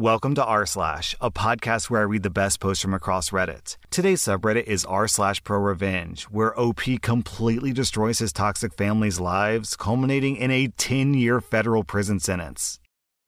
Welcome to r slash, a podcast where I read the best posts from across Reddit. Today's subreddit is r slash pro revenge, where OP completely destroys his toxic family's lives, culminating in a 10 year federal prison sentence.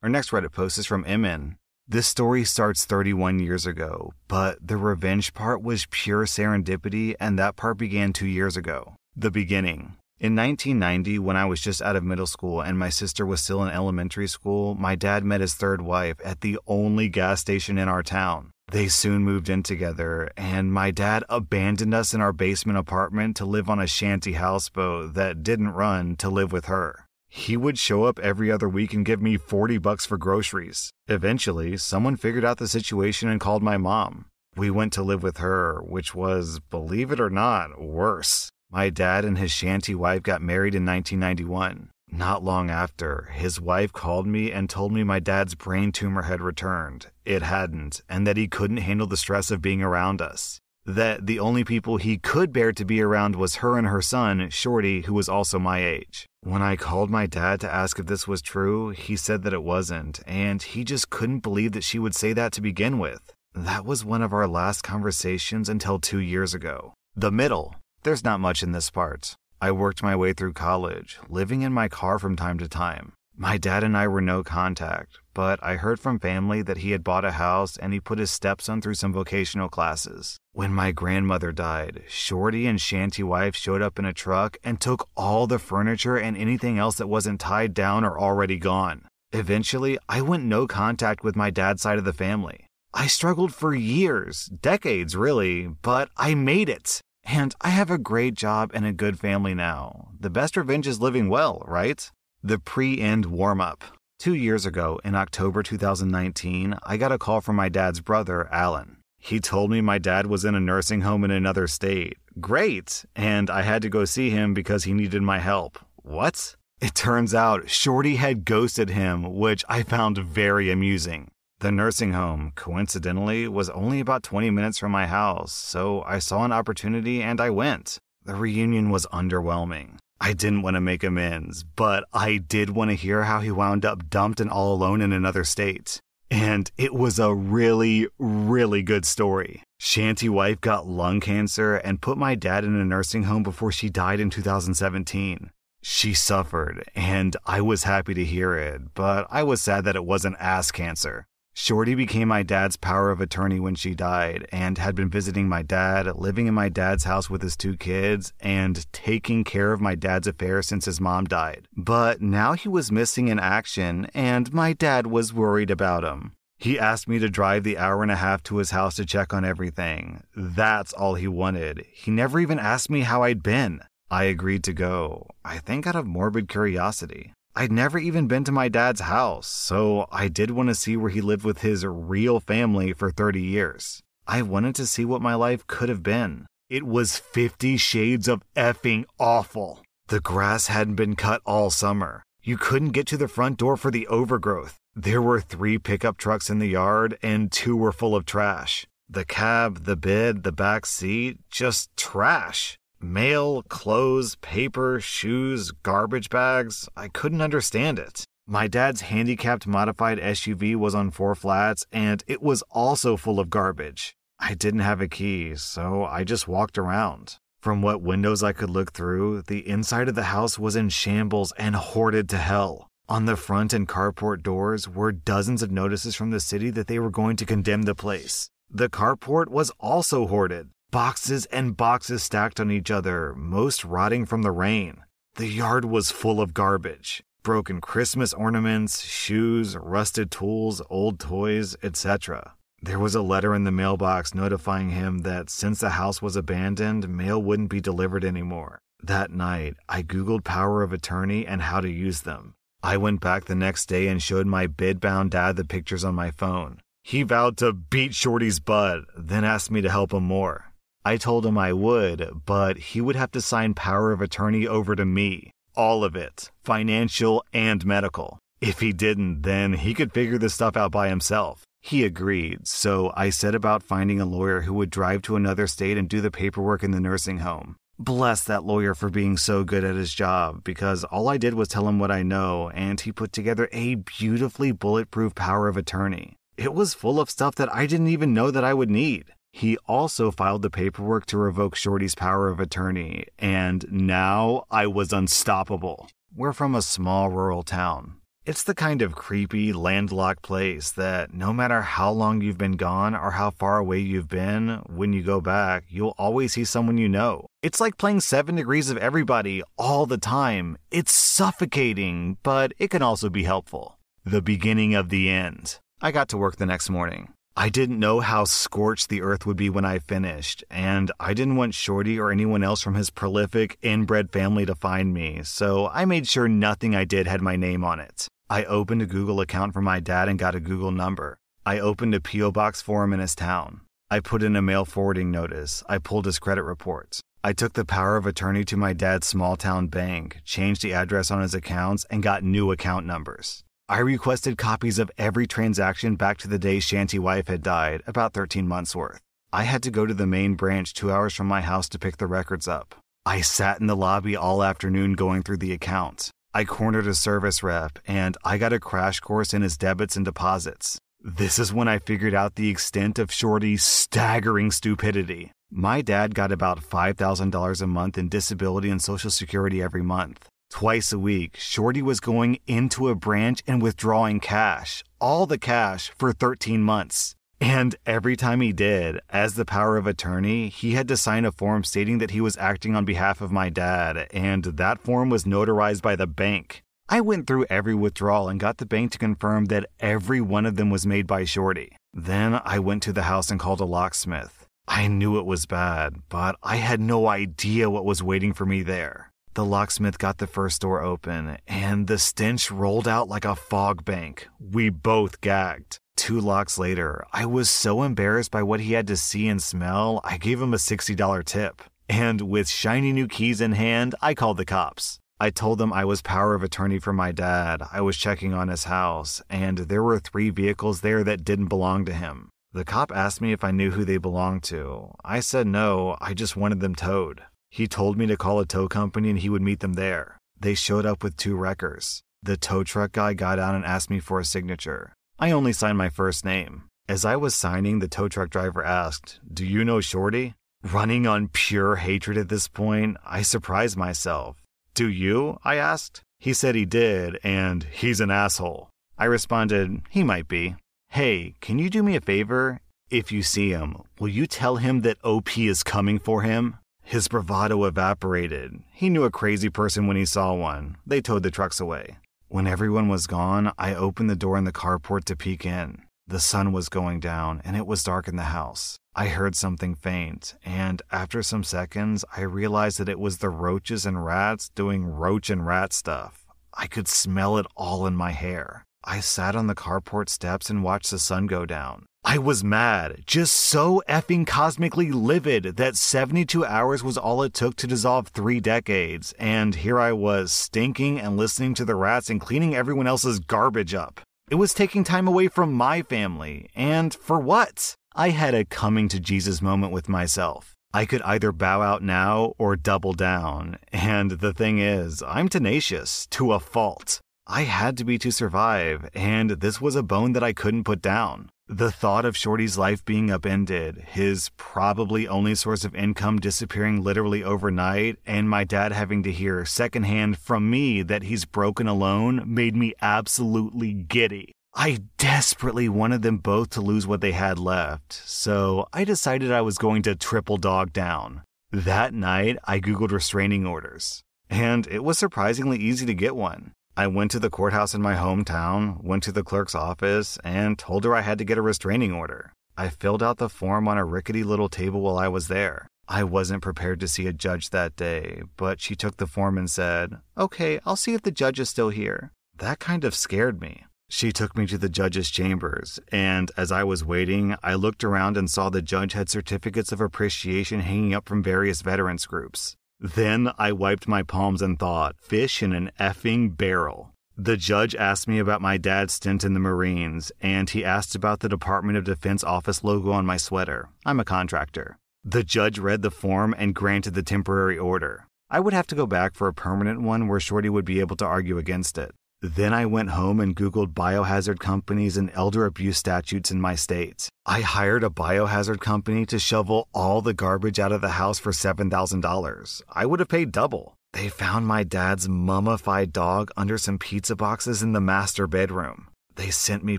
Our next Reddit post is from Emin. This story starts 31 years ago, but the revenge part was pure serendipity, and that part began two years ago. The beginning. In 1990, when I was just out of middle school and my sister was still in elementary school, my dad met his third wife at the only gas station in our town. They soon moved in together, and my dad abandoned us in our basement apartment to live on a shanty houseboat that didn't run to live with her. He would show up every other week and give me 40 bucks for groceries. Eventually, someone figured out the situation and called my mom. We went to live with her, which was, believe it or not, worse. My dad and his shanty wife got married in 1991. Not long after, his wife called me and told me my dad's brain tumor had returned. It hadn't, and that he couldn't handle the stress of being around us. That the only people he could bear to be around was her and her son, Shorty, who was also my age. When I called my dad to ask if this was true, he said that it wasn't, and he just couldn't believe that she would say that to begin with. That was one of our last conversations until two years ago. The middle. There's not much in this part. I worked my way through college, living in my car from time to time. My dad and I were no contact, but I heard from family that he had bought a house and he put his stepson through some vocational classes. When my grandmother died, Shorty and Shanty Wife showed up in a truck and took all the furniture and anything else that wasn't tied down or already gone. Eventually, I went no contact with my dad's side of the family. I struggled for years, decades really, but I made it. And I have a great job and a good family now. The best revenge is living well, right? The pre end warm up. Two years ago, in October 2019, I got a call from my dad's brother, Alan. He told me my dad was in a nursing home in another state. Great! And I had to go see him because he needed my help. What? It turns out Shorty had ghosted him, which I found very amusing. The nursing home, coincidentally, was only about 20 minutes from my house, so I saw an opportunity and I went. The reunion was underwhelming. I didn't want to make amends, but I did want to hear how he wound up dumped and all alone in another state. And it was a really, really good story. Shanty wife got lung cancer and put my dad in a nursing home before she died in 2017. She suffered, and I was happy to hear it, but I was sad that it wasn't ass cancer. Shorty became my dad's power of attorney when she died and had been visiting my dad, living in my dad's house with his two kids, and taking care of my dad's affairs since his mom died. But now he was missing in action, and my dad was worried about him. He asked me to drive the hour and a half to his house to check on everything. That's all he wanted. He never even asked me how I'd been. I agreed to go, I think out of morbid curiosity. I'd never even been to my dad's house, so I did want to see where he lived with his real family for 30 years. I wanted to see what my life could have been. It was 50 shades of effing awful. The grass hadn't been cut all summer. You couldn't get to the front door for the overgrowth. There were three pickup trucks in the yard, and two were full of trash. The cab, the bed, the back seat, just trash. Mail, clothes, paper, shoes, garbage bags. I couldn't understand it. My dad's handicapped modified SUV was on four flats, and it was also full of garbage. I didn't have a key, so I just walked around. From what windows I could look through, the inside of the house was in shambles and hoarded to hell. On the front and carport doors were dozens of notices from the city that they were going to condemn the place. The carport was also hoarded. Boxes and boxes stacked on each other, most rotting from the rain. The yard was full of garbage broken Christmas ornaments, shoes, rusted tools, old toys, etc. There was a letter in the mailbox notifying him that since the house was abandoned, mail wouldn't be delivered anymore. That night, I Googled power of attorney and how to use them. I went back the next day and showed my bid bound dad the pictures on my phone. He vowed to beat Shorty's butt, then asked me to help him more. I told him I would, but he would have to sign power of attorney over to me. All of it, financial and medical. If he didn't, then he could figure this stuff out by himself. He agreed, so I set about finding a lawyer who would drive to another state and do the paperwork in the nursing home. Bless that lawyer for being so good at his job, because all I did was tell him what I know, and he put together a beautifully bulletproof power of attorney. It was full of stuff that I didn't even know that I would need. He also filed the paperwork to revoke Shorty's power of attorney, and now I was unstoppable. We're from a small rural town. It's the kind of creepy, landlocked place that no matter how long you've been gone or how far away you've been, when you go back, you'll always see someone you know. It's like playing Seven Degrees of Everybody all the time. It's suffocating, but it can also be helpful. The beginning of the end. I got to work the next morning. I didn't know how scorched the earth would be when I finished, and I didn't want Shorty or anyone else from his prolific, inbred family to find me, so I made sure nothing I did had my name on it. I opened a Google account for my dad and got a Google number. I opened a P.O. box for him in his town. I put in a mail forwarding notice. I pulled his credit report. I took the power of attorney to my dad's small town bank, changed the address on his accounts, and got new account numbers. I requested copies of every transaction back to the day Shanty wife had died, about 13 months worth. I had to go to the main branch two hours from my house to pick the records up. I sat in the lobby all afternoon going through the account. I cornered a service rep, and I got a crash course in his debits and deposits. This is when I figured out the extent of Shorty's staggering stupidity. My dad got about $5,000 a month in disability and Social Security every month. Twice a week, Shorty was going into a branch and withdrawing cash, all the cash, for 13 months. And every time he did, as the power of attorney, he had to sign a form stating that he was acting on behalf of my dad, and that form was notarized by the bank. I went through every withdrawal and got the bank to confirm that every one of them was made by Shorty. Then I went to the house and called a locksmith. I knew it was bad, but I had no idea what was waiting for me there. The locksmith got the first door open, and the stench rolled out like a fog bank. We both gagged. Two locks later, I was so embarrassed by what he had to see and smell, I gave him a $60 tip. And with shiny new keys in hand, I called the cops. I told them I was power of attorney for my dad, I was checking on his house, and there were three vehicles there that didn't belong to him. The cop asked me if I knew who they belonged to. I said no, I just wanted them towed. He told me to call a tow company and he would meet them there. They showed up with two wreckers. The tow truck guy got out and asked me for a signature. I only signed my first name. As I was signing, the tow truck driver asked, Do you know Shorty? Running on pure hatred at this point, I surprised myself. Do you? I asked. He said he did, and he's an asshole. I responded, He might be. Hey, can you do me a favor? If you see him, will you tell him that OP is coming for him? His bravado evaporated. He knew a crazy person when he saw one. They towed the trucks away. When everyone was gone, I opened the door in the carport to peek in. The sun was going down, and it was dark in the house. I heard something faint, and after some seconds, I realized that it was the roaches and rats doing roach and rat stuff. I could smell it all in my hair. I sat on the carport steps and watched the sun go down. I was mad, just so effing cosmically livid that 72 hours was all it took to dissolve three decades, and here I was, stinking and listening to the rats and cleaning everyone else's garbage up. It was taking time away from my family, and for what? I had a coming to Jesus moment with myself. I could either bow out now or double down, and the thing is, I'm tenacious to a fault. I had to be to survive, and this was a bone that I couldn't put down. The thought of Shorty's life being upended, his probably only source of income disappearing literally overnight, and my dad having to hear secondhand from me that he's broken alone made me absolutely giddy. I desperately wanted them both to lose what they had left, so I decided I was going to triple dog down. That night, I Googled restraining orders, and it was surprisingly easy to get one. I went to the courthouse in my hometown, went to the clerk's office, and told her I had to get a restraining order. I filled out the form on a rickety little table while I was there. I wasn't prepared to see a judge that day, but she took the form and said, Okay, I'll see if the judge is still here. That kind of scared me. She took me to the judge's chambers, and as I was waiting, I looked around and saw the judge had certificates of appreciation hanging up from various veterans groups. Then I wiped my palms and thought, fish in an effing barrel. The judge asked me about my dad's stint in the Marines, and he asked about the Department of Defense office logo on my sweater. I'm a contractor. The judge read the form and granted the temporary order. I would have to go back for a permanent one where Shorty would be able to argue against it. Then I went home and Googled biohazard companies and elder abuse statutes in my state. I hired a biohazard company to shovel all the garbage out of the house for $7,000. I would have paid double. They found my dad's mummified dog under some pizza boxes in the master bedroom. They sent me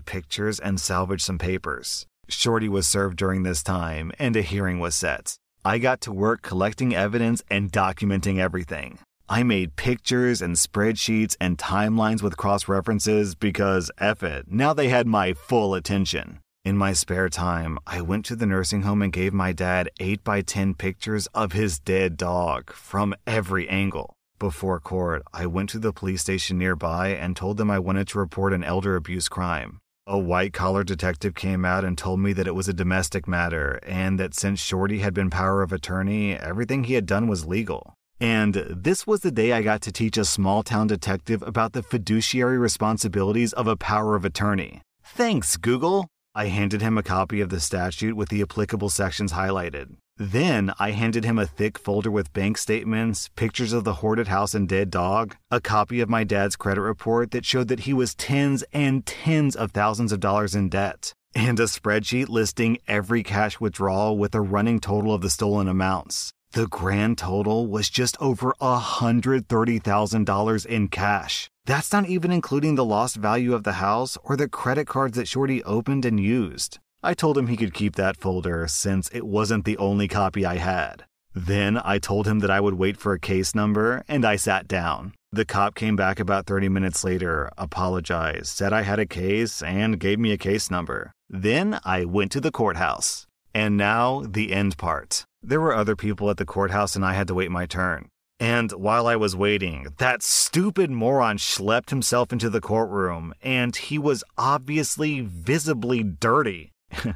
pictures and salvaged some papers. Shorty was served during this time, and a hearing was set. I got to work collecting evidence and documenting everything. I made pictures and spreadsheets and timelines with cross references because, F it, now they had my full attention. In my spare time, I went to the nursing home and gave my dad 8 by 10 pictures of his dead dog from every angle. Before court, I went to the police station nearby and told them I wanted to report an elder abuse crime. A white collar detective came out and told me that it was a domestic matter and that since Shorty had been power of attorney, everything he had done was legal. And this was the day I got to teach a small town detective about the fiduciary responsibilities of a power of attorney. Thanks, Google! I handed him a copy of the statute with the applicable sections highlighted. Then I handed him a thick folder with bank statements, pictures of the hoarded house and dead dog, a copy of my dad's credit report that showed that he was tens and tens of thousands of dollars in debt, and a spreadsheet listing every cash withdrawal with a running total of the stolen amounts. The grand total was just over $130,000 in cash. That's not even including the lost value of the house or the credit cards that Shorty opened and used. I told him he could keep that folder since it wasn't the only copy I had. Then I told him that I would wait for a case number and I sat down. The cop came back about 30 minutes later, apologized, said I had a case, and gave me a case number. Then I went to the courthouse. And now, the end part. There were other people at the courthouse and I had to wait my turn. And while I was waiting, that stupid moron schlepped himself into the courtroom, and he was obviously visibly dirty.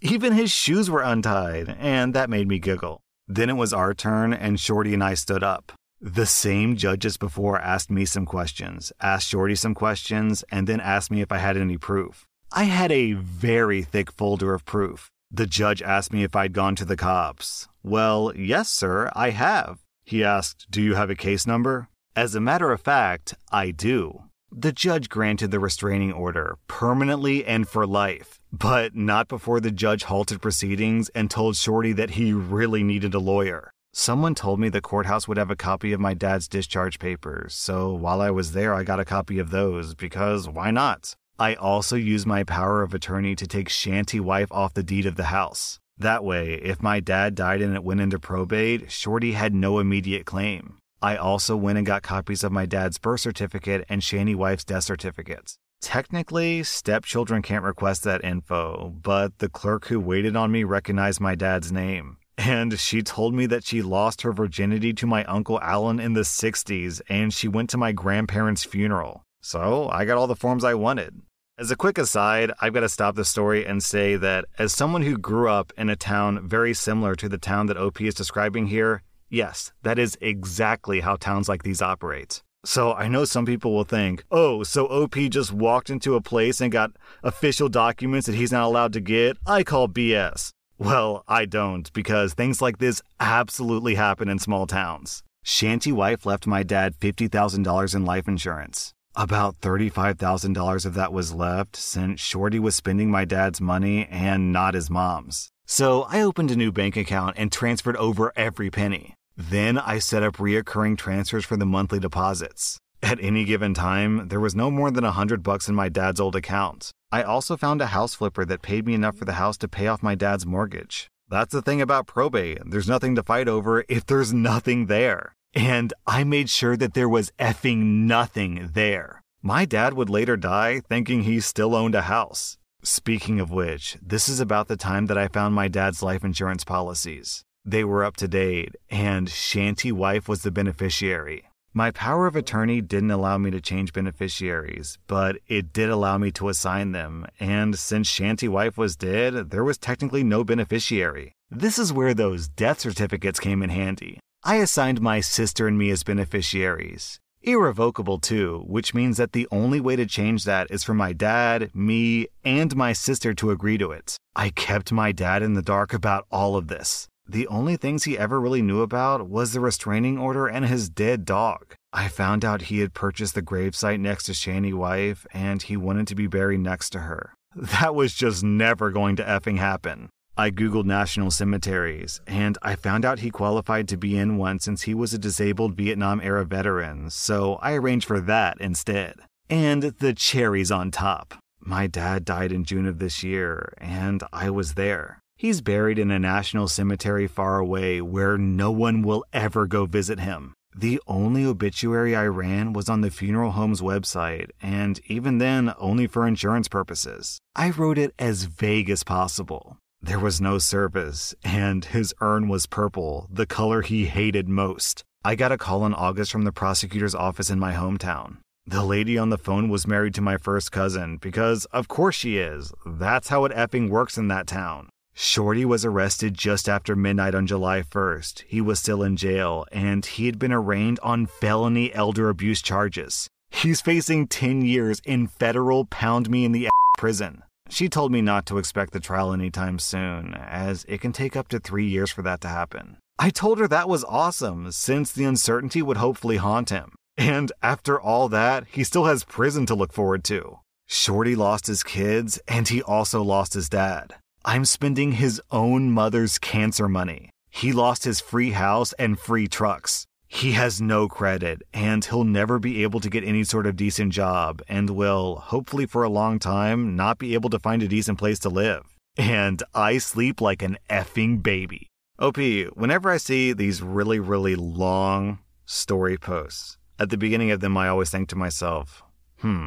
Even his shoes were untied, and that made me giggle. Then it was our turn, and Shorty and I stood up. The same judges before asked me some questions, asked Shorty some questions, and then asked me if I had any proof. I had a very thick folder of proof. The judge asked me if I'd gone to the cops. Well, yes, sir, I have. He asked, Do you have a case number? As a matter of fact, I do. The judge granted the restraining order permanently and for life, but not before the judge halted proceedings and told Shorty that he really needed a lawyer. Someone told me the courthouse would have a copy of my dad's discharge papers, so while I was there, I got a copy of those because why not? I also used my power of attorney to take Shanty Wife off the deed of the house. That way, if my dad died and it went into probate, Shorty had no immediate claim. I also went and got copies of my dad's birth certificate and Shanty Wife's death certificates. Technically, stepchildren can't request that info, but the clerk who waited on me recognized my dad's name. And she told me that she lost her virginity to my Uncle Alan in the 60s and she went to my grandparents' funeral. So I got all the forms I wanted. As a quick aside, I've got to stop the story and say that as someone who grew up in a town very similar to the town that OP is describing here, yes, that is exactly how towns like these operate. So I know some people will think, oh, so OP just walked into a place and got official documents that he's not allowed to get? I call BS. Well, I don't, because things like this absolutely happen in small towns. Shanty Wife left my dad $50,000 in life insurance. About $35,000 of that was left since Shorty was spending my dad's money and not his mom's. So I opened a new bank account and transferred over every penny. Then I set up reoccurring transfers for the monthly deposits. At any given time, there was no more than a hundred bucks in my dad's old account. I also found a house flipper that paid me enough for the house to pay off my dad's mortgage. That's the thing about probate. There's nothing to fight over if there's nothing there. And I made sure that there was effing nothing there. My dad would later die thinking he still owned a house. Speaking of which, this is about the time that I found my dad's life insurance policies. They were up to date, and Shanty Wife was the beneficiary. My power of attorney didn't allow me to change beneficiaries, but it did allow me to assign them, and since Shanty Wife was dead, there was technically no beneficiary. This is where those death certificates came in handy. I assigned my sister and me as beneficiaries. Irrevocable, too, which means that the only way to change that is for my dad, me, and my sister to agree to it. I kept my dad in the dark about all of this. The only things he ever really knew about was the restraining order and his dead dog. I found out he had purchased the gravesite next to Shanty wife and he wanted to be buried next to her. That was just never going to effing happen. I googled national cemeteries and I found out he qualified to be in one since he was a disabled Vietnam era veteran, so I arranged for that instead. And the cherries on top. My dad died in June of this year, and I was there. He's buried in a national cemetery far away where no one will ever go visit him. The only obituary I ran was on the funeral home's website, and even then, only for insurance purposes. I wrote it as vague as possible. There was no service, and his urn was purple, the color he hated most. I got a call in August from the prosecutor's office in my hometown. The lady on the phone was married to my first cousin, because of course she is. That's how it effing works in that town. Shorty was arrested just after midnight on July 1st. He was still in jail, and he had been arraigned on felony elder abuse charges. He's facing 10 years in federal pound me in the prison. She told me not to expect the trial anytime soon, as it can take up to three years for that to happen. I told her that was awesome, since the uncertainty would hopefully haunt him. And after all that, he still has prison to look forward to. Shorty lost his kids, and he also lost his dad. I'm spending his own mother's cancer money. He lost his free house and free trucks. He has no credit, and he'll never be able to get any sort of decent job, and will, hopefully for a long time, not be able to find a decent place to live. And I sleep like an effing baby. OP, whenever I see these really, really long story posts, at the beginning of them, I always think to myself, hmm,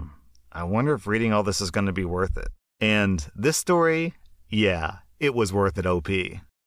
I wonder if reading all this is going to be worth it. And this story, yeah, it was worth it, OP.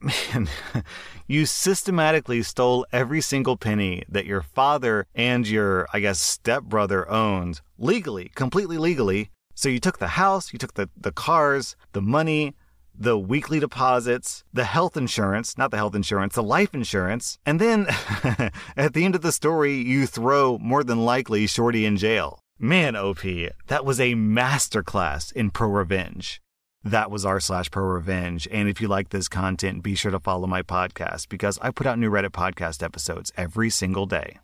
Man, you systematically stole every single penny that your father and your, I guess, stepbrother owned legally, completely legally. So you took the house, you took the, the cars, the money, the weekly deposits, the health insurance, not the health insurance, the life insurance, and then at the end of the story, you throw more than likely Shorty in jail. Man, OP, that was a masterclass in pro revenge. That was r slash pro revenge. And if you like this content, be sure to follow my podcast because I put out new Reddit podcast episodes every single day.